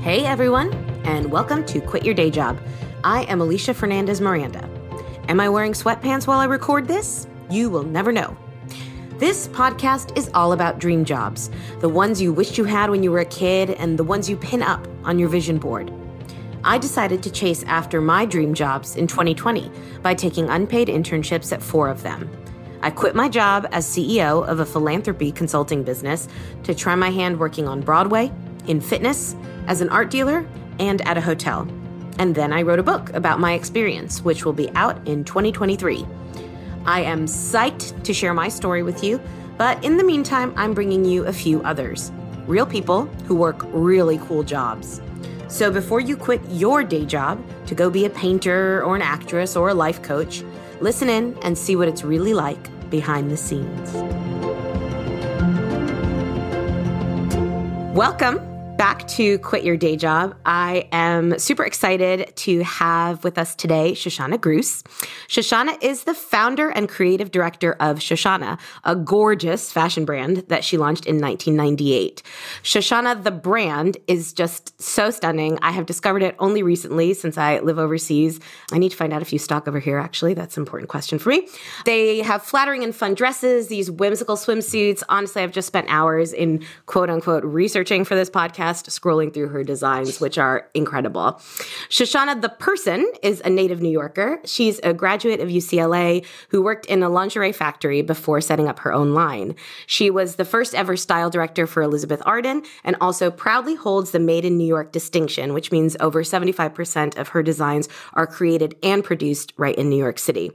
Hey everyone, and welcome to Quit Your Day Job. I am Alisha Fernandez Miranda. Am I wearing sweatpants while I record this? You will never know. This podcast is all about dream jobs the ones you wished you had when you were a kid, and the ones you pin up on your vision board. I decided to chase after my dream jobs in 2020 by taking unpaid internships at four of them. I quit my job as CEO of a philanthropy consulting business to try my hand working on Broadway, in fitness, as an art dealer, and at a hotel. And then I wrote a book about my experience, which will be out in 2023. I am psyched to share my story with you, but in the meantime, I'm bringing you a few others real people who work really cool jobs. So before you quit your day job to go be a painter or an actress or a life coach, listen in and see what it's really like behind the scenes. Welcome back to Quit Your Day Job. I am super excited to have with us today Shoshanna Gruss. Shoshanna is the founder and creative director of Shoshanna, a gorgeous fashion brand that she launched in 1998. Shoshanna, the brand, is just so stunning. I have discovered it only recently since I live overseas. I need to find out if you stock over here, actually. That's an important question for me. They have flattering and fun dresses, these whimsical swimsuits. Honestly, I've just spent hours in quote unquote researching for this podcast scrolling through her designs, which are incredible. Shoshanna, the person, is a native New Yorker. She's a graduate of UCLA who worked in a lingerie factory before setting up her own line. She was the first ever style director for Elizabeth Arden and also proudly holds the Made in New York distinction, which means over 75% of her designs are created and produced right in New York City.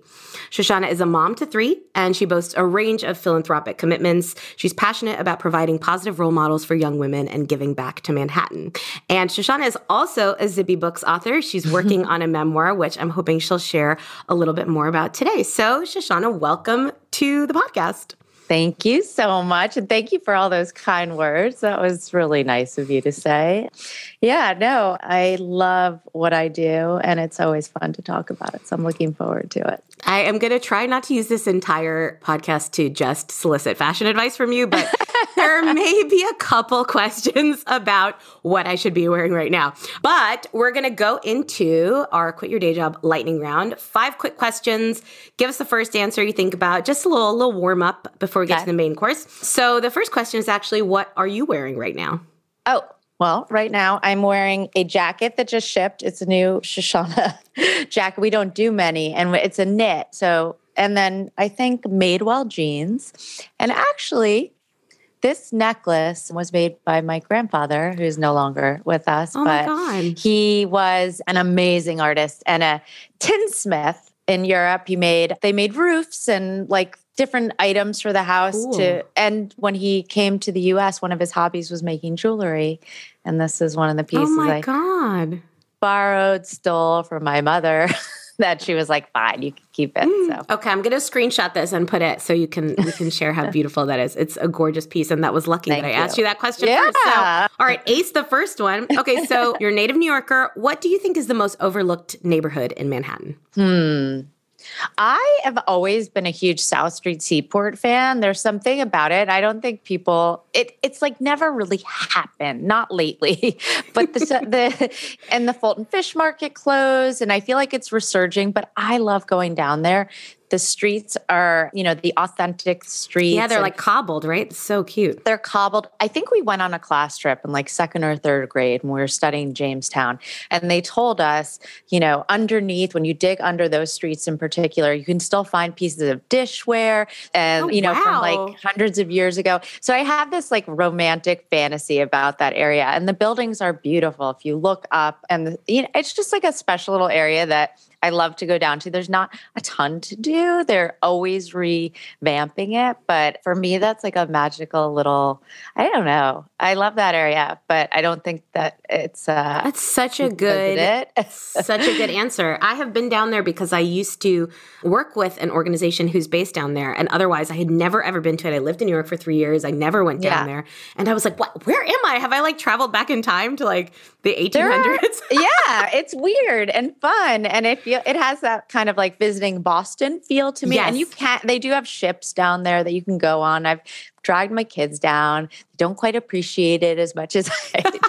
Shoshanna is a mom to three, and she boasts a range of philanthropic commitments. She's passionate about providing positive role models for young women and giving back to Manhattan. And Shoshanna is also a Zibby Books author. She's mm-hmm. working on a memoir, which I'm hoping she'll share a little bit more about today. So, Shoshanna, welcome to the podcast. Thank you so much. And thank you for all those kind words. That was really nice of you to say. Yeah, no, I love what I do, and it's always fun to talk about it. So I'm looking forward to it. I am going to try not to use this entire podcast to just solicit fashion advice from you, but there may be a couple questions about what I should be wearing right now. But we're going to go into our quit your day job lightning round. Five quick questions. Give us the first answer you think about, just a little, little warm up before we get okay. to the main course. So the first question is actually, what are you wearing right now? Oh, well, right now I'm wearing a jacket that just shipped. It's a new Shoshanna jacket. We don't do many, and it's a knit. So, and then I think Madewell jeans. And actually, this necklace was made by my grandfather, who's no longer with us. Oh but my God. he was an amazing artist and a tinsmith in Europe. He made they made roofs and like different items for the house cool. to and when he came to the US, one of his hobbies was making jewelry. And this is one of the oh pieces oh my I God. borrowed, stole from my mother. that she was like, fine, you can keep it. Mm. So okay, I'm gonna screenshot this and put it so you can we can share how beautiful that is. It's a gorgeous piece, and that was lucky Thank that I you. asked you that question yeah. first. So, all right, Ace, the first one. Okay, so you're a native New Yorker. What do you think is the most overlooked neighborhood in Manhattan? Hmm. I have always been a huge South Street Seaport fan. There's something about it. I don't think people it it's like never really happened, not lately. but the the and the Fulton Fish Market closed and I feel like it's resurging, but I love going down there the streets are, you know, the authentic streets. Yeah, they're like cobbled, right? so cute. They're cobbled. I think we went on a class trip in like second or third grade when we were studying Jamestown. And they told us, you know, underneath, when you dig under those streets in particular, you can still find pieces of dishware and, oh, you know, wow. from like hundreds of years ago. So I have this like romantic fantasy about that area. And the buildings are beautiful. If you look up and, the, you know, it's just like a special little area that I love to go down to. There's not a ton to do. They're always revamping it. But for me, that's like a magical little, I don't know. I love that area, but I don't think that it's uh That's such a good such a good answer. I have been down there because I used to work with an organization who's based down there. And otherwise I had never ever been to it. I lived in New York for three years. I never went down Yeah. there. And I was like, what where am I? Have I like traveled back in time to like the 1800s? yeah, it's weird and fun, and it feel, it has that kind of like visiting Boston feel to me. And you can't. They do have ships down there that you can go on. I've dragged my kids down. They don't quite appreciate it as much as I do.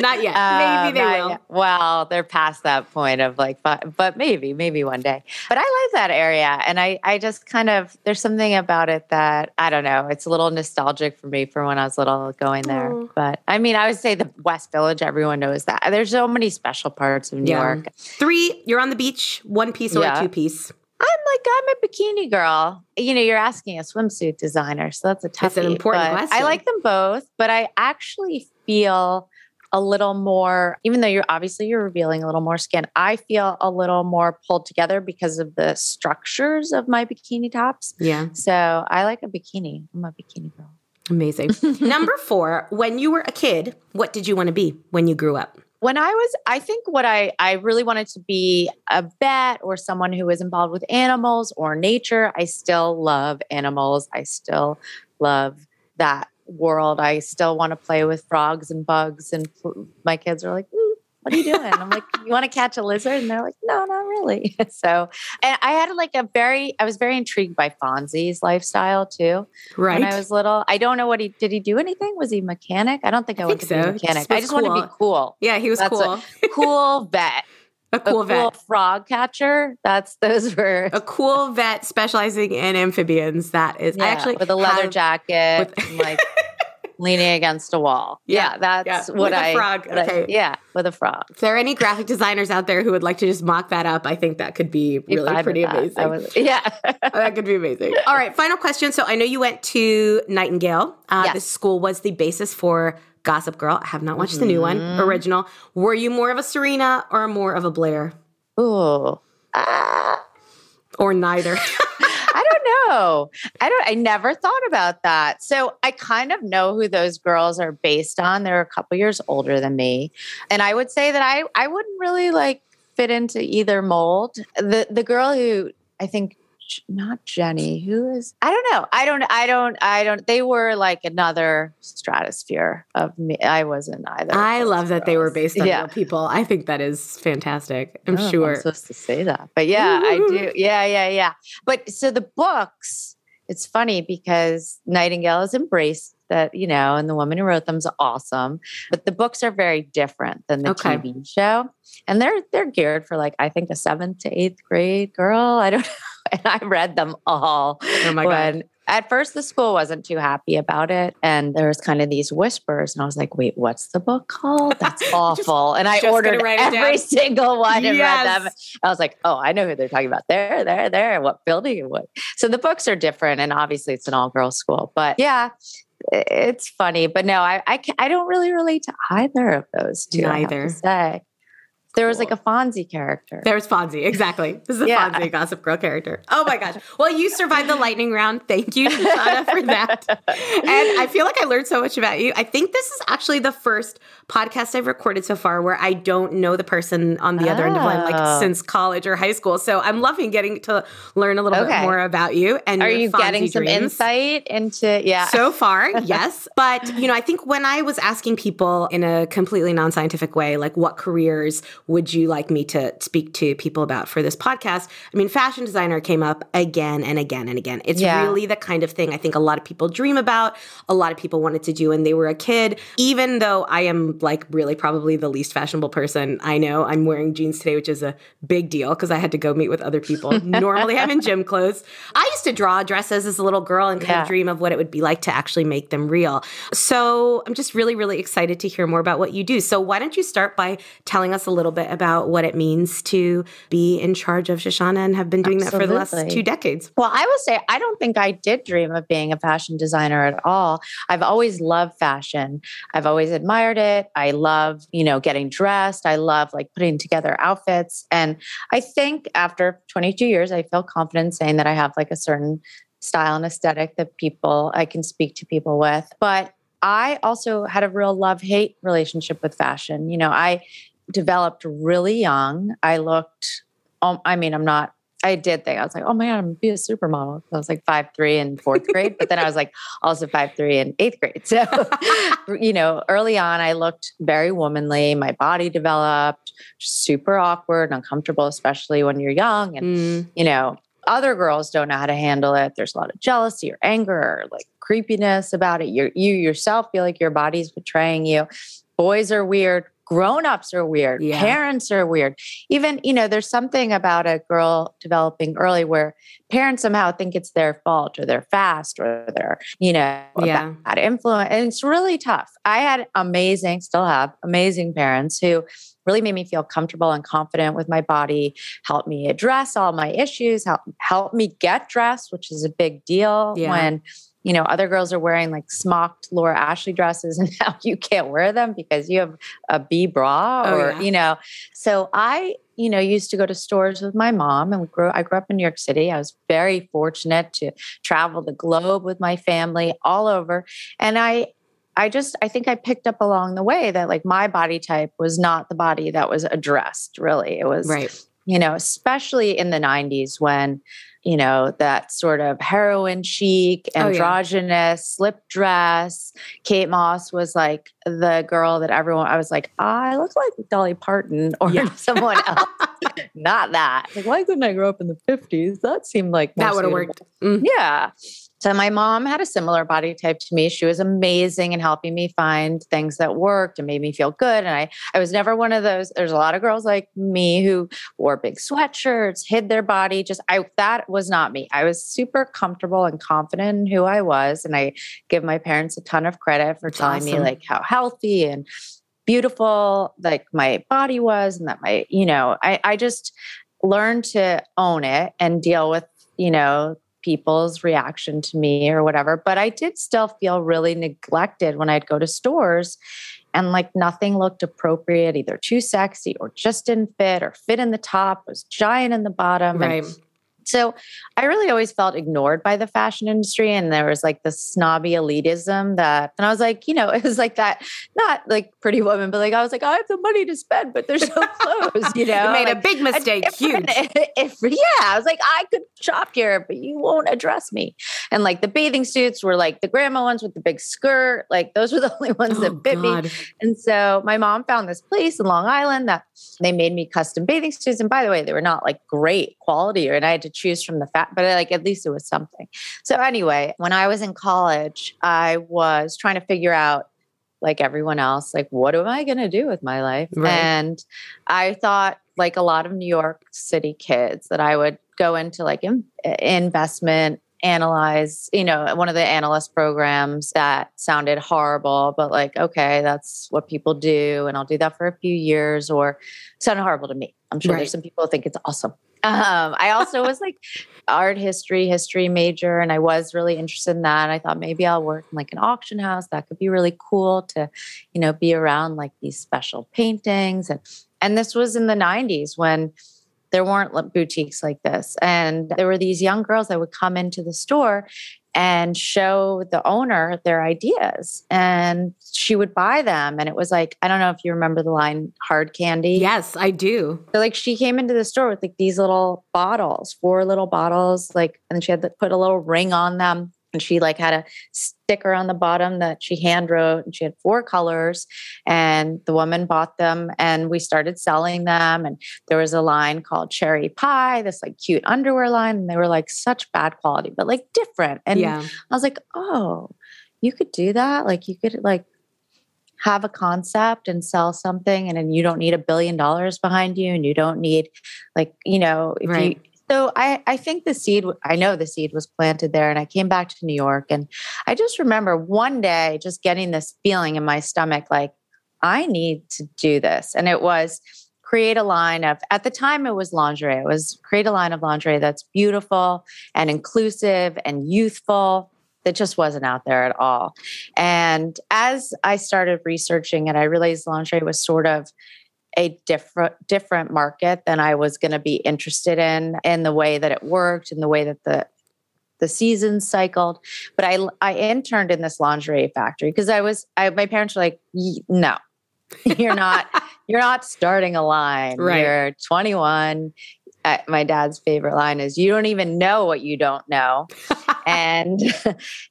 Not yet. Uh, Maybe they not will. yet. Well, they're past that point of like, but, but maybe, maybe one day. But I like that area, and I, I just kind of there's something about it that I don't know. It's a little nostalgic for me for when I was little going there. Oh. But I mean, I would say the West Village. Everyone knows that. There's so many special parts of New Yeah. York. Three, you're on the beach, one piece or Yeah. a two piece. I'm like, I'm a bikini girl. You know, you're asking a swimsuit designer, so that's a tough. That's an important I like them both, but I actually feel a little more. Even though you're obviously you're revealing a little more skin, I feel a little more pulled together because of the structures of my bikini tops. Yeah. So I like a bikini. I'm a bikini girl. Amazing. Number four, when you were a kid, what did you want to be when you grew up? when I was, I think what I, I really wanted to be a vet or someone who was involved with animals or nature. I still love animals. I still love that world. I still want to play with frogs and bugs. And my kids are like, "Mm, what are you doing? I'm like, you want to catch a lizard? And they're like, no, not really. so, and I had like a very, I was very intrigued by Fonzie's lifestyle too Right. when I was little. I don't know what he did. He do anything? Was he mechanic? I don't think I, I want to be a so. He mechanic. I just want to be cool. yeah, he was That's cool. Cool vet. A cool a vet. cool frog catcher. That's those were a cool vet specializing in amphibians. That is, I yeah, actually with a leather have- jacket, with- like leaning against a wall. Yeah, Yeah, that's yeah, what with a I. frog, what I- okay. yeah, with a frog. If there are any graphic designers out there who would like to just mock that up, I think that could be really pretty amazing. I was, yeah. that could be amazing. All right, final question. So I know you went to Nightingale. Uh, Yes. This school was the basis for Gossip Girl. I have not watched the new one, Mm-hmm. original. Were you more of a Serena or more of a Blair? Ooh. Ah. Or neither? I don't know. I don't I never thought about that. So I kind of know who those girls are based on. They're a couple years older than me. And I would say that I I wouldn't really like fit into either mold. The the girl who I think not Jenny, who is I don't know. I don't I don't I don't they were like another stratosphere of me. I wasn't either. I love that they were based on yeah. real people. I think that is fantastic. I'm oh, I don't know if sure. I'm supposed to say that, but yeah, I do. Yeah, yeah, yeah. But so the books, it's funny because Nightingale has embraced that, you know, and the woman who wrote them's awesome. But the books are very different than the Okay. TV show, and they're they're geared for like I think a seventh to eighth grade girl. I don't know, and I read them all oh my God. at first the school wasn't too happy about it and there was kind of these whispers and i was like wait what's the book called that's awful and i ordered every single one and read them i was like oh i know who they're talking about there there there what building what so the books are different and obviously it's an all-girls school but yeah it's funny but no i i, I don't really relate to either of those two I Neither. say there was like a fonzie character There's Fonzie. Exactly. This is a Yeah. Fonzie Gossip Girl character. Oh my gosh. Well, you survived the lightning round. Thank you, Shoshanna, for that. And I feel like I learned so much about you. I think this is actually the first podcast I've recorded so far where I don't know the person on the other end of the line, like Oh. since college or high school. So I'm loving getting to learn a little bit more about you. And are you getting Fonzie some insight into yeah So far, yes. But, you know, I think when I was asking people in a completely non scientific way, like what careers would you like me to speak to people about for this podcast? I mean, fashion designer came up again and again and again. It's Yeah. really the kind of thing I think a lot of people dream about, a lot of people wanted to do when they were a kid. Even though I am like really probably the least fashionable person I know, I'm wearing jeans today, which is a big deal because I had to go meet with other people. Normally I'm in gym clothes. I used to draw dresses as a little girl and kind Yeah. of dream of what it would be like to actually make them real. So I'm just really, really excited to hear more about what you do. So why don't you start by telling us a little little bit about what it means to be in charge of Shoshanna and have been doing Absolutely. that for the last two decades? Well, I will say, I don't think I did dream of being a fashion designer at all. I've always loved fashion. I've always admired it. I love, you know, getting dressed. I love like putting together outfits. And I think after 22 years, I feel confident saying that I have like a certain style and aesthetic that people I can speak to people with. But I also had a real love hate relationship with fashion. You know, I developed really young. I looked, um, I mean, I'm not, I did think, I was like, oh my God, I'm gonna be a supermodel. I was like five three in fourth grade, but then I was like also five three in eighth grade. So, you know, early on, I looked very womanly. My body developed super awkward and uncomfortable, especially when you're young. And, Mm, you know, other girls don't know how to handle it. There's a lot of jealousy or anger or like creepiness about it. you you yourself feel like your body's betraying you. Boys are weird. Grown-ups are weird. Yeah. Parents are weird. Even, you know, there's something about a girl developing early where parents somehow think it's their fault or they're fast or they're, you know, Yeah. bad influence. And it's really tough. I had amazing, still have amazing parents who really made me feel comfortable and confident with my body, helped me address all my issues, help, help me get dressed, which is a big deal Yeah. when you know other girls are wearing like smocked Laura Ashley dresses and now you can't wear them because you have a B bra Oh, or yeah. you know. So I you know used to go to stores with my mom and we grew I grew up in New York City. I was very fortunate to travel the globe with my family all over and I I just I think I picked up along the way that like my body type was not the body that was addressed really. It was right. You know, especially in the 90s when, you know, that sort of heroin chic, Oh, yeah. androgynous, slip dress. Kate Moss was like the girl that everyone, I was like, I look like Dolly Parton or Yeah. someone else. Not that. Like, why couldn't I grow up in the 50s? That seemed like That would have worked. Mm. Yeah. So my mom had a similar body type to me. She was amazing in helping me find things that worked and made me feel good. And I, I was never one of those. There's a lot of girls like me who wore big sweatshirts, hid their body. Just I that was not me. I was super comfortable and confident in who I was. And I give my parents a ton of credit for That's telling me like how healthy and beautiful like my body was and that my, you know, I, I just learned to own it and deal with, you know, people's reaction to me or whatever. But I did still feel really neglected when I'd go to stores and like nothing looked appropriate, either too sexy or just didn't fit or fit in the top, was giant in the bottom. And Right. So I really always felt ignored by the fashion industry. And there was like this snobby elitism that, and I was like, you know, it was like that, not like pretty woman, but like I was like, I have the money to spend, but there's no clothes, you know? You made Like, a big mistake. different- Huge. If, yeah, I was like, I could shop here, but you won't address me. And like the bathing suits were like the grandma ones with the big skirt. Like those were the only ones Oh, that fit me. And so my mom found this place in Long Island that they made me custom bathing suits. And by the way, they were not like great quality, or and I had to choose from the fat, but like at least it was something. So anyway, when I was in college, I was trying to figure out like everyone else, like what am I going to do with my life? Right. And I thought, like a lot of New York City kids, that I would go into like in, investment analyze you know one of the analyst programs that sounded horrible but like okay that's what people do and i'll do that for a few years or sounded horrible to me i'm sure Right. there's some people who think it's awesome um, i also was like art history history major and i was really interested in that. I thought maybe i'll work in like an auction house. That could be really cool to you know be around like these special paintings. And and this was in the 90s when there weren't boutiques like this. And there were these young girls that would come into the store and show the owner their ideas. And she would buy them. And it was like, I don't know if you remember the line hard candy. Yes, I do. So like she came into the store with like these little bottles, four little bottles, like, and she had to put a little ring on them. And she like had a sticker on the bottom that she hand wrote and she had four colors and the woman bought them and we started selling them. And there was a line called cherry pie, this like cute underwear line. And they were like such bad quality, but like different. And yeah. I was like, oh, you could do that. Like you could like have a concept and sell something and then you don't need a billion dollars behind you and you don't need like, you know, if Right. you so I, I think the seed, I know the seed was planted there and I came back to New York and I just remember one day just getting this feeling in my stomach, like I need to do this. And it was create a line of at the time it was lingerie it was create a line of lingerie that's beautiful and inclusive and youthful that just wasn't out there at all and as i started researching it i realized lingerie was sort of a different different market than i was going to be interested in in the way that it worked in the way that the the seasons cycled but i i interned in this lingerie factory because i was I, my parents were like no you're not you're not starting a line. Right. You're 21. Uh, my dad's favorite line is you don't even know what you don't know and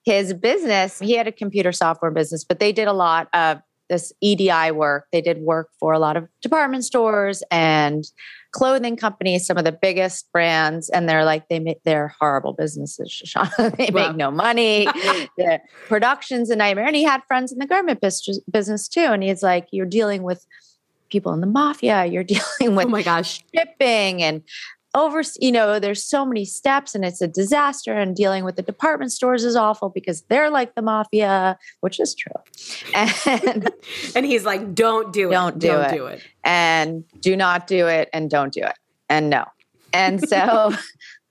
his business he had a computer software business but they did a lot of this edi work they did work for a lot of department stores and clothing companies, some of the biggest brands, and they're like they make they're horrible businesses. Shoshanna, they wow. make no money. the production's a nightmare. And he had friends in the garment business too, and he's like, you're dealing with people in the mafia. You're dealing oh with oh my gosh shipping and over you know there's so many steps and it's a disaster and dealing with the department stores is awful because they're like the mafia which is true and and he's like don't do it don't do, don't it. do it and do not do it and don't do it and no and so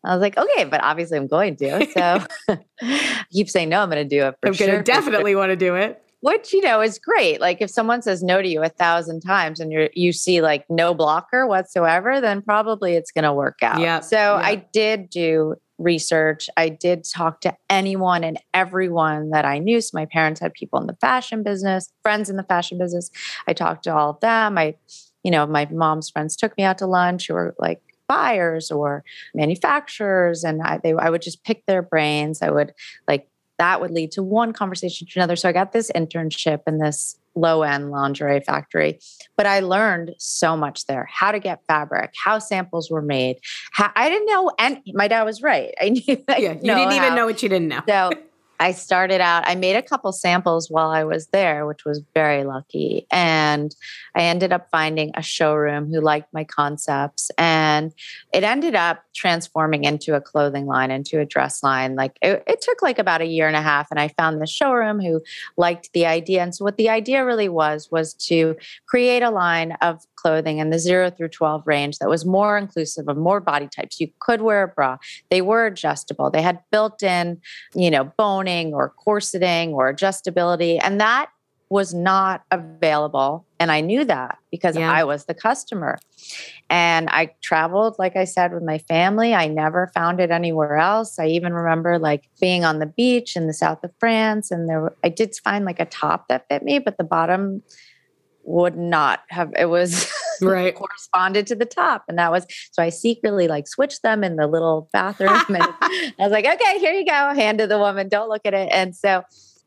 I was like, okay, but obviously I'm going to. So I keep saying no, I'm going to do it. I'm going to definitely want to do it which you know is great. Like if someone says no to you a thousand times and you you see like no blocker whatsoever then probably it's going to work out. Yeah so i did do research. I did talk to anyone and everyone that i knew. So my parents had people in the fashion business friends in the fashion business. I talked to all of them. I you know my mom's friends took me out to lunch who were like buyers or manufacturers and I, they, I would just pick their brains. I would like that would lead to one conversation to another. So I got this internship in this low end lingerie factory, but I learned so much there how to get fabric, how samples were made. How, I didn't know, and my dad was right. I knew, I yeah, you didn't even know what you didn't know. So I started out, I made a couple samples while I was there, which was very lucky. And I ended up finding a showroom who liked my concepts. And it ended up transforming into a clothing line, into a dress line. Like it, it took like about a year and a half. And I found the showroom who liked the idea. And so, what the idea really was, was to create a line of clothing in the zero through 12 range that was more inclusive of more body types. You could wear a bra. They were adjustable. They had built in, you know, boning or corseting or adjustability. And that was not available. And I knew that because yeah. I was the customer. And I traveled, like I said, with my family. I never found it anywhere else. I even remember like being on the beach in the south of France, and there I did find like a top that fit me, but the bottom would not have it was right. corresponded to the top. And that was so i secretly like switched them in the little bathroom and i was like okay here you go hand to the woman don't look at it. And so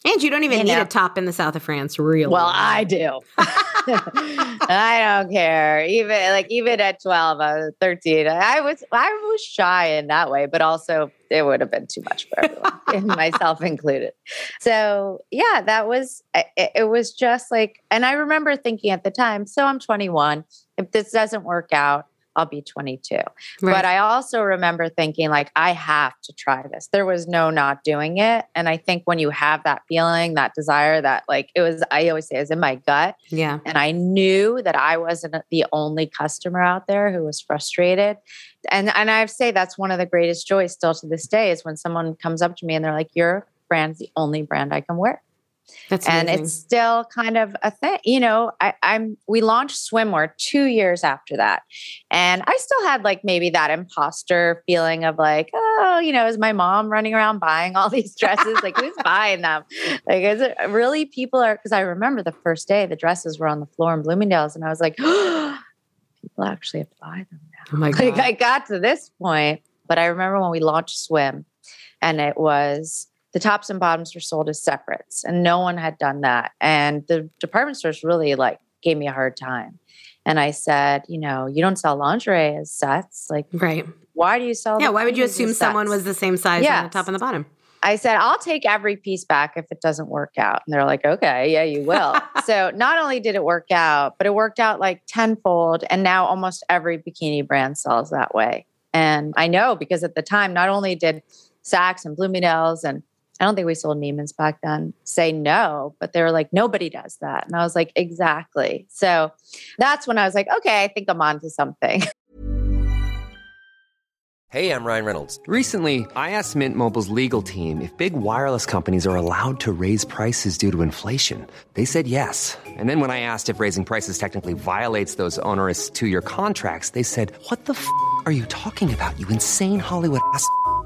and you don't even you need know. a top in the south of France, really. Well, I do. I don't care. Even like even at 12, I was 13. I was I was shy in that way, but also it would have been too much for everyone, myself included. So yeah, that was it, it was just like, and I remember thinking at the time, so I'm 21. If this doesn't work out, I'll be 22. Right. But I also remember thinking, like, I have to try this. There was no not doing it. And I think when you have that feeling, that desire, that like it was, I always say, it was in my gut. Yeah. And I knew that I wasn't the only customer out there who was frustrated. And and I say that's one of the greatest joys still to this day is when someone comes up to me and they're like, Your brand's the only brand I can wear. That's and amazing. it's still kind of a thing. You know, I, I'm we launched swimwear two years after that, and I still had like maybe that imposter feeling of like, oh, you know, is my mom running around buying all these dresses? like, who's buying them? Like, is it really people are? Because I remember the first day the dresses were on the floor in Bloomingdale's, and I was like, oh, people actually have to buy them now. Oh my god! Like, I got to this point, but I remember when we launched Swim, and it was the tops and bottoms were sold as separates and no one had done that and the department stores really like gave me a hard time and i said you know you don't sell lingerie as sets like right why do you sell yeah why would you assume someone was the same size yes. on the top and the bottom I said, I'll take every piece back if it doesn't work out. And they're like, okay, yeah, you will. so not only did it work out, but it worked out like tenfold. And now almost every bikini brand sells that way. And I know because at the time, not only did Saks and Bloomingdale's and I don't think we sold Neiman's back then, say no. But they were like, nobody does that. And I was like, exactly. So that's when I was like, okay, I think I'm onto something. Hey, I'm Ryan Reynolds. Recently, I asked Mint Mobile's legal team if big wireless companies are allowed to raise prices due to inflation. They said yes. And then when I asked if raising prices technically violates those onerous two year contracts, they said, What the f are you talking about, you insane Hollywood ass?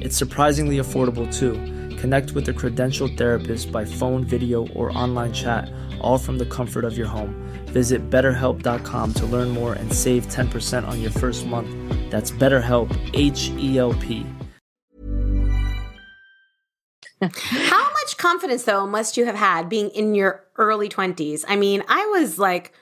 It's surprisingly affordable too. Connect with a credentialed therapist by phone, video, or online chat, all from the comfort of your home. Visit betterhelp.com to learn more and save 10% on your first month. That's BetterHelp, H E L P. How much confidence, though, must you have had being in your early 20s? I mean, I was like,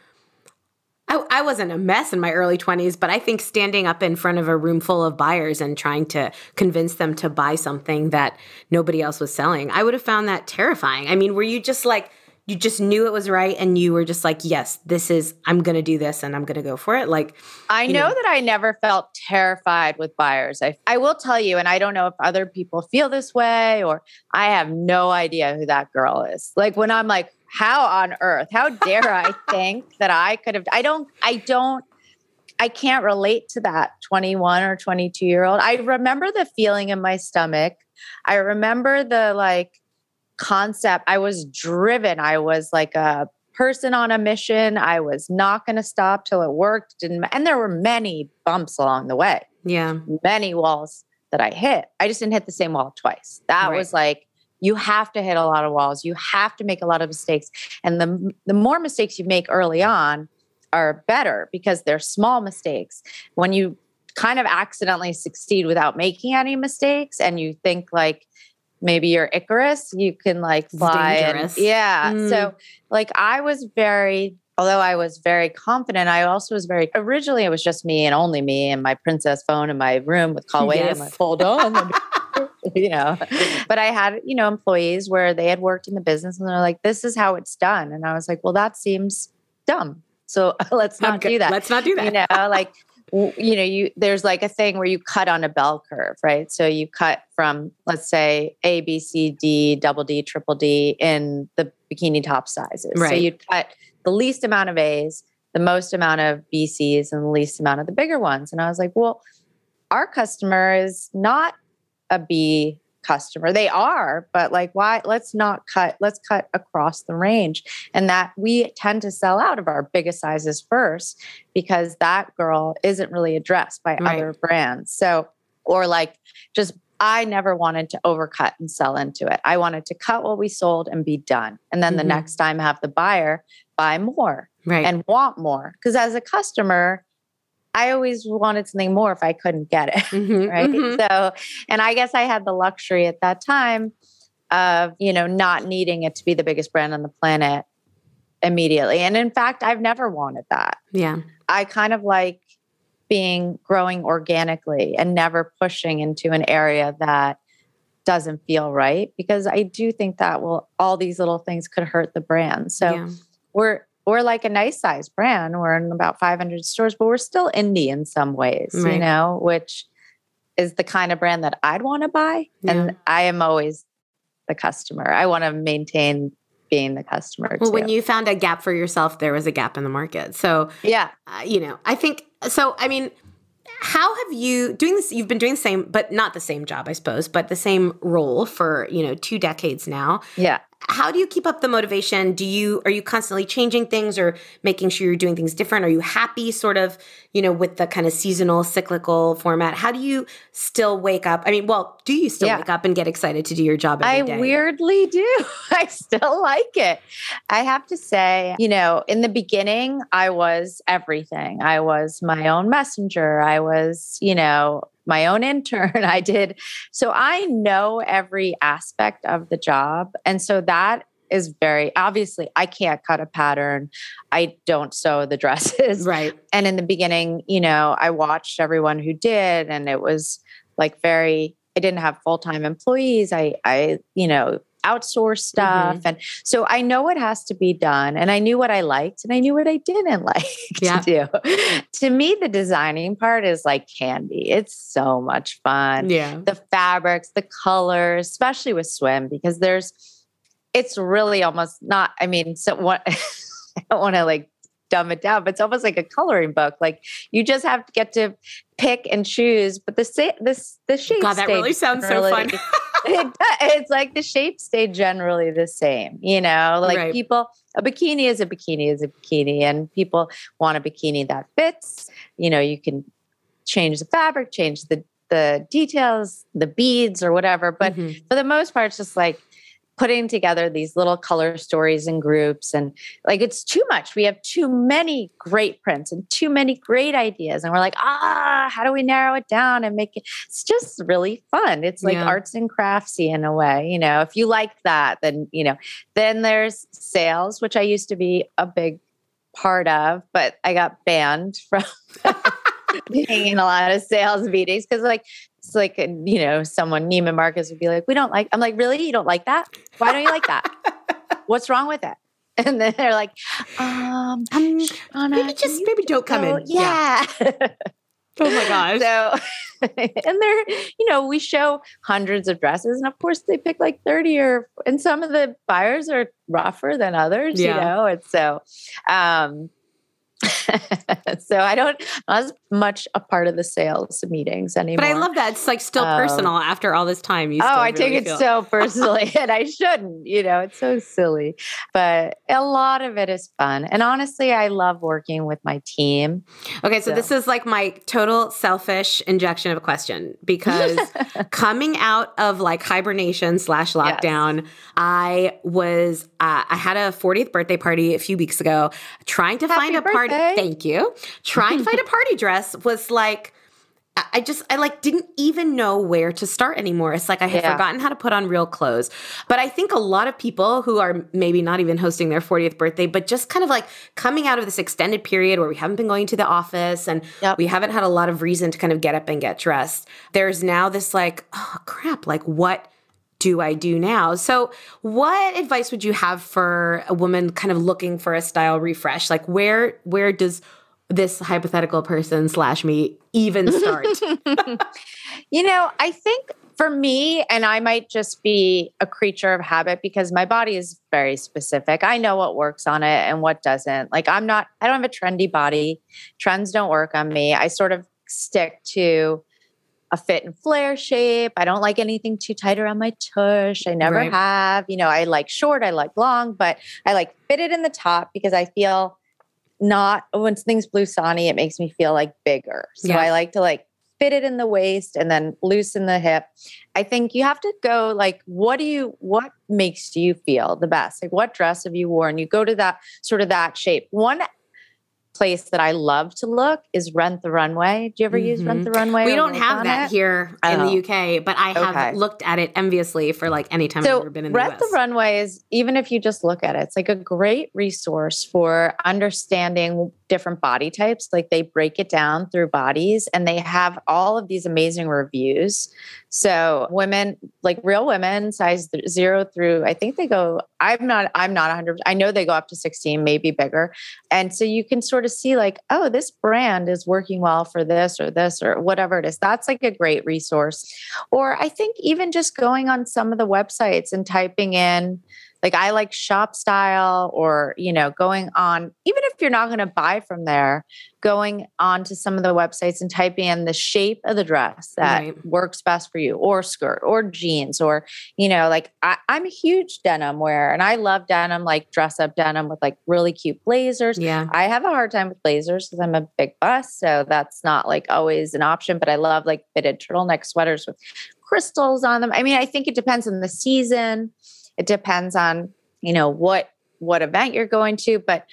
I, I, wasn't a mess in my early 20s, but I think standing up in front of a room full of buyers and trying to convince them to buy something that nobody else was selling, I would have found that terrifying. I mean, were you just like, you just knew it was right and you were just like, yes, this is, I'm going to do this and I'm going to go for it? Like, I know, know, that I never felt terrified with buyers. I, I will tell you, and I don't know if other people feel this way or I have no idea who that girl is. Like, when I'm like, how on earth, how dare I think that I could have, I don't, I don't, I can't relate to that 21 or 22 year old. I remember the feeling in my stomach. I remember the like, concept. I was driven. I was like a person on a mission. I was not going to stop till it worked. Didn't and there were many bumps along the way. Yeah, many walls that I hit. I just didn't hit the same wall twice. That right. was like you have to hit a lot of walls. You have to make a lot of mistakes, and the the more mistakes you make early on are better because they're small mistakes. When you kind of accidentally succeed without making any mistakes and you think like maybe you're Icarus, you can like fly. And, yeah. Mm. So like I was very although I was very confident, I also was very originally it was just me and only me and my princess phone in my room with call waiting. Yes. I'm like, hold on. you know. But I had, you know, employees where they had worked in the business and they're like, this is how it's done. And I was like, well, that seems dumb. So let's not okay. do that. Let's not do that. You know, like you know you there's like a thing where you cut on a bell curve right so you cut from let's say a b c d double d triple d in the bikini top sizes right. so you'd cut the least amount of a's the most amount of bcs and the least amount of the bigger ones and i was like well our customer is not a b customer. They are, but like why let's not cut let's cut across the range and that we tend to sell out of our biggest sizes first because that girl isn't really addressed by right. other brands. So or like just I never wanted to overcut and sell into it. I wanted to cut what we sold and be done. And then mm-hmm. the next time have the buyer buy more right. and want more. Because as a customer, I always wanted something more if I couldn't get it. Mm-hmm, right. Mm-hmm. So, and I guess I had the luxury at that time of, you know, not needing it to be the biggest brand on the planet immediately. And in fact, I've never wanted that. Yeah. I kind of like being growing organically and never pushing into an area that doesn't feel right because I do think that will all these little things could hurt the brand. So yeah. we're we're like a nice size brand. We're in about 500 stores, but we're still indie in some ways, right. you know, which is the kind of brand that I'd want to buy. Yeah. And I am always the customer. I want to maintain being the customer. Well, too. when you found a gap for yourself, there was a gap in the market. So, yeah, uh, you know, I think so. I mean, how have you doing this? You've been doing the same, but not the same job, I suppose, but the same role for you know two decades now. Yeah how do you keep up the motivation? Do you are you constantly changing things or making sure you're doing things different? Are you happy sort of you know with the kind of seasonal cyclical format? How do you still wake up? I mean well do you still yeah. wake up and get excited to do your job i day? weirdly do. I still like it. I have to say you know in the beginning i was everything. I was my own messenger. I was you know my own intern. I did. So I know every aspect of the job. And so that is very obviously I can't cut a pattern. I don't sew the dresses. Right. And in the beginning, you know, I watched everyone who did and it was like very I didn't have full-time employees. I I, you know, outsource stuff. Mm-hmm. And so I know what has to be done. And I knew what I liked and I knew what I didn't like yeah. to do. to me, the designing part is like candy. It's so much fun. Yeah. The fabrics, the colors, especially with swim, because there's it's really almost not, I mean, so what I don't want to like dumb it down, but it's almost like a coloring book. Like you just have to get to pick and choose. But the this the shape. God, that really sounds so fun. it, it's like the shapes stay generally the same. You know, like right. people a bikini is a bikini is a bikini, and people want a bikini that fits. You know, you can change the fabric, change the the details, the beads, or whatever. But mm-hmm. for the most part, it's just like putting together these little color stories and groups and like it's too much. We have too many great prints and too many great ideas and we're like ah how do we narrow it down and make it? It's just really fun. It's like yeah. arts and craftsy in a way you know? If you like that then you know then there's sales which i used to be a big part of but i got banned from being in a lot of sales meetings because like it's like you know someone Neiman Marcus would be like, "We don't like." I'm like, "Really? You don't like that? Why don't you like that? What's wrong with it?" And then they're like, um, um maybe just maybe don't come in. Yeah. yeah. oh my gosh. So, and they're, you know, we show hundreds of dresses, and of course they pick like 30 or, and some of the buyers are rougher than others, yeah. you know, and so, um, so I don't not as much a part of the sales meetings anymore. But I love that it's like still um, personal after all this time. You oh, I really take it feel- so personally, and I shouldn't. You know, it's so silly, but a lot of it is fun. And honestly, I love working with my team. Okay, so, so. this is like my total selfish injection of a question because coming out of like hibernation slash lockdown, yes. I was uh, I had a 40th birthday party a few weeks ago, trying to Happy find a birthday. party party. Thank you. Trying to find a party dress was like, I just, I like didn't even know where to start anymore. It's like I had yeah. forgotten how to put on real clothes. But I think a lot of people who are maybe not even hosting their 40th birthday, but just kind of like coming out of this extended period where we haven't been going to the office and yep. we haven't had a lot of reason to kind of get up and get dressed. There's now this like, oh crap, like what? Do I do now? So, what advice would you have for a woman kind of looking for a style refresh? Like, where where does this hypothetical person slash me even start? you know, I think for me, and I might just be a creature of habit because my body is very specific. I know what works on it and what doesn't. Like, I'm not, I don't have a trendy body. Trends don't work on me. I sort of stick to a fit and flare shape. I don't like anything too tight around my tush. I never right. have. You know, I like short, I like long, but I like fitted in the top because I feel not when things blue Blusani, it makes me feel like bigger. So yeah. I like to like fit it in the waist and then loosen the hip. I think you have to go like, what do you, what makes you feel the best? Like, what dress have you worn? You go to that sort of that shape. One place that I love to look is Rent the Runway. Do you ever mm-hmm. use Rent the mm-hmm. Runway? We don't have that it? here in oh. the UK, but I have okay. looked at it enviously for like any time so I've ever been in the Rent US. the Runway is even if you just look at it, it's like a great resource for understanding different body types. Like they break it down through bodies and they have all of these amazing reviews. So women, like real women, size zero through, I think they go, I'm not, I'm not 100, I know they go up to 16, maybe bigger. And so you can sort of see like, oh, this brand is working well for this or this or whatever it is. That's like a great resource. Or I think even just going on some of the websites and typing in, like I like shop style or, you know, going on, even if you're not going to buy from there, going on to some of the websites and typing in the shape of the dress that right. works best for you or skirt or jeans or, you know, like I, am a huge denim wearer and I love denim, like dress up denim with like really cute blazers. Yeah. I have a hard time with blazers because I'm a big bust. So that's not like always an option, but I love like fitted turtleneck sweaters with crystals on them. I mean, I think it depends on the season it depends on, you know, what what event you're going to, but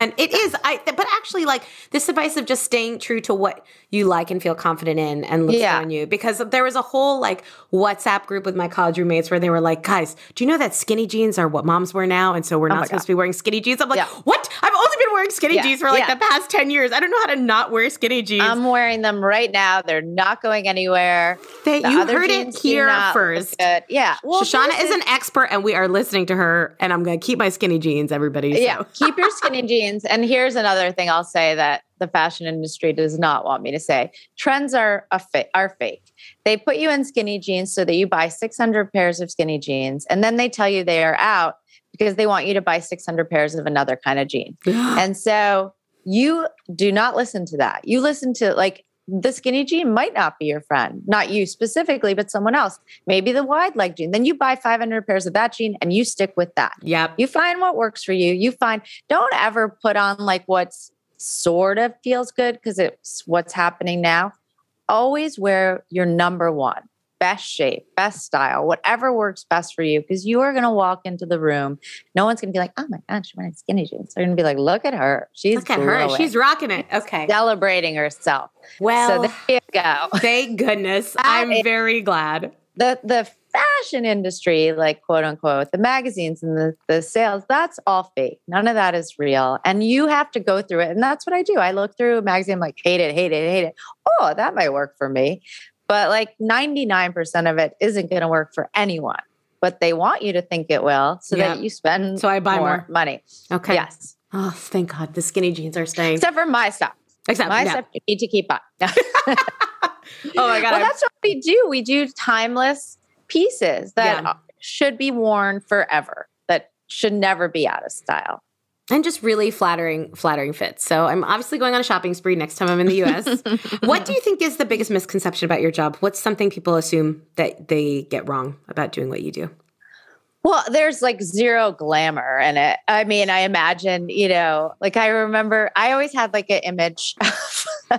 And it is, I. But actually, like this advice of just staying true to what you like and feel confident in, and looks Yeah. on you. Because there was a whole like WhatsApp group with my college roommates where they were like, "Guys, do you know that skinny jeans are what moms wear now, and so we're oh not supposed to be wearing skinny jeans?" I'm like, Yeah. "What? I've only been wearing skinny Yeah. jeans for like the past ten years. I don't know how to not wear skinny jeans." I'm wearing them right now. They're not going anywhere. They- The you heard it here first. Yeah. Well, Shoshanna is an expert, and we are listening to her. And I'm going to keep my skinny jeans, everybody. so. Yeah, keep your skinny jeans. And here's another thing I'll say that the fashion industry does not want me to say. Trends are fa- are fake. They put you in skinny jeans so that you buy 600 pairs of skinny jeans, and then they tell you they are out because they want you to buy 600 pairs of another kind of jean. and so you do not listen to that. You listen to like the skinny jean might not be your friend, not you specifically, but someone else. Maybe the wide leg jean. Then you buy 500 pairs of that jean and you stick with that. Yep. You find what works for you. You find, don't ever put on like what's sort of feels good because it's what's happening now. Always wear your number one, best shape, best style, whatever works best for you. Because you are going to walk into the room. No one's going to be like, oh my God, she's wearing skinny jeans. They're going to be like, look at her. She's Look at her. She's rocking it. Okay. celebrating herself. Well, so there you go. thank goodness. I'm is- very glad. the the fashion industry, like quote unquote, the magazines and the, the sales, that's all fake. None of that is real. And you have to go through it. And that's what I do. I look through a magazine, I'm like, hate it, hate it, hate it. Oh, that might work for me. But like 99% of it isn't going to work for anyone. But they want you to think it will so Yeah. that you spend So I buy more. money. Okay. Yes. Oh, thank God. The skinny jeans are staying. Except for my stuff. Except, My stuff you need to keep on. Oh my God. well, that's what we do. We do timeless pieces that Yeah. should be worn forever, that should never be out of style. And just really flattering, flattering fits. So I'm obviously going on a shopping spree next time I'm in the US. what do you think is the biggest misconception about your job? What's something people assume that they get wrong about doing what you do? Well, there's like zero glamour in it. I mean, I imagine, you know, like I remember I always had like an image. I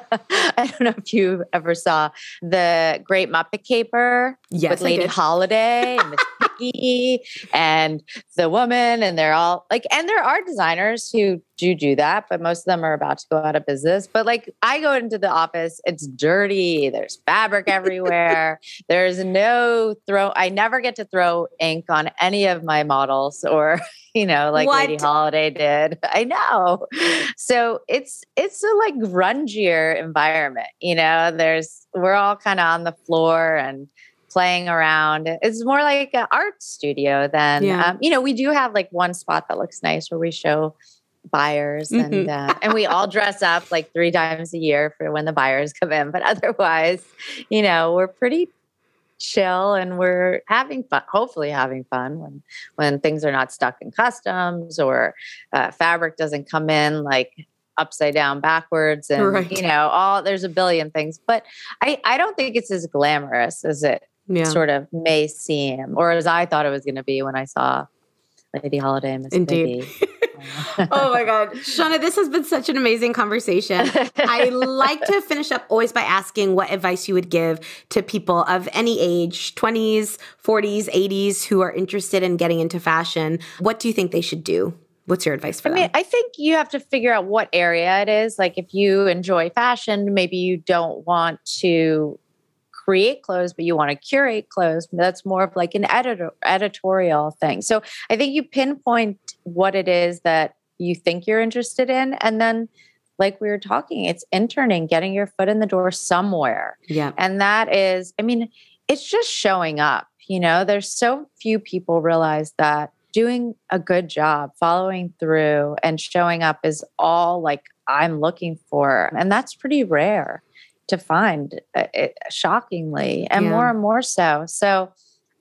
don't know if you ever saw the Great Muppet Caper Yes, with Lady. Holiday and Piggy and the woman, and they're all like, and there are designers who do do that, but most of them are about to go out of business. But like, I go into the office, it's dirty. There's fabric everywhere. There's no throw. I never get to throw ink on any of my models, or you know, like Lady Holiday did. I know. So it's it's a like grungier environment. You know, there's we're all kind of on the floor and playing around. It's more like an art studio than Yeah. um, you know. We do have like one spot that looks nice where we show buyers Mhm. and uh, and we all dress up like three times a year for when the buyers come in. But otherwise, you know, we're pretty chill and we're having fun hopefully having fun when when things are not stuck in customs or uh, fabric doesn't come in like upside down backwards and Right. you know all there's a billion things but i i don't think it's as glamorous as it Yeah. sort of may seem or as i thought it was going to be when i saw lady holiday and miss Indeed. Oh my God. Shauna, this has been such an amazing conversation. I like to finish up always by asking what advice you would give to people of any age 20s, 40s, 80s who are interested in getting into fashion. What do you think they should do? What's your advice for I them? mean, I think you have to figure out what area it is. Like, if you enjoy fashion, maybe you don't want to create clothes, but you want to curate clothes. That's more of like an editor editorial thing. So I think you pinpoint what it is that you think you're interested in, and then, like we were talking, it's interning, getting your foot in the door somewhere. yeah. And that is, I mean, it's just showing up. You know, there's so few people realize that doing a good job, following through, and showing up is all like I'm looking for. And that's pretty rare to find, uh, it, shockingly, and Yeah. more and more so. So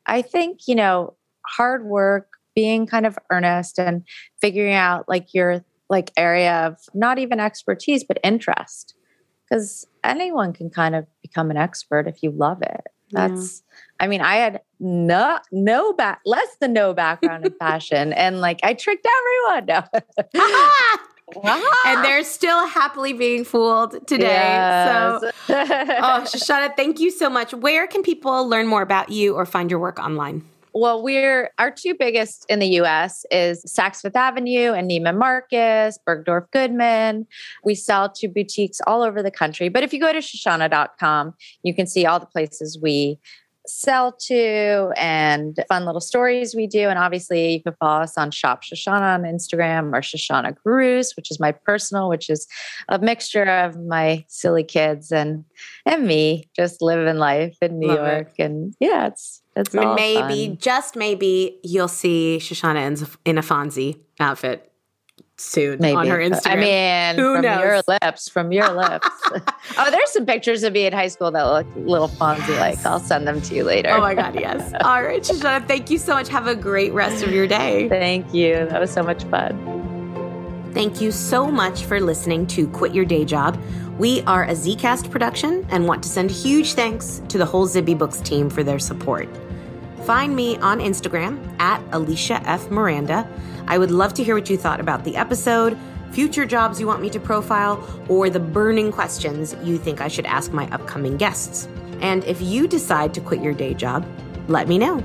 I think, you know, hard work, being kind of earnest and figuring out like your like area of not even expertise, but interest because anyone can kind of become an expert if you love it. Yeah. That's, I mean, I had no, no back, less than no background in fashion, and like I tricked everyone. And they're still happily being fooled today. So, oh, Shoshanna, thank you so much. Where can people learn more about you or find your work online? Well, we're our two biggest in the US is Saks Fifth Avenue and Neiman Marcus, Bergdorf Goodman. We sell to boutiques all over the country. But if you go to Shoshanna.com, you can see all the places we sell to and fun little stories we do. And obviously, you can follow us on Shop Shoshanna on Instagram or Shoshanna Gruss, which is my personal, which is a mixture of my silly kids and and me just living life in New Love York. And yeah, it's it's maybe, fun. just maybe, you'll see Shoshanna in, in a Fonzie outfit soon Maybe. on her Instagram. I mean, Who from knows? your lips, from your lips. oh, there's some pictures of me in high school that look a little Fonzie like. I'll send them to you later. Oh my God, yes. All right, Shoshanna, thank you so much. Have a great rest of your day. Thank you. That was so much fun. Thank you so much for listening to Quit Your Day Job. We are a Zcast production and want to send huge thanks to the whole Zibby Books team for their support. Find me on Instagram at Alisha F. Miranda. I would love to hear what you thought about the episode, future jobs you want me to profile, or the burning questions you think I should ask my upcoming guests. And if you decide to quit your day job, let me know.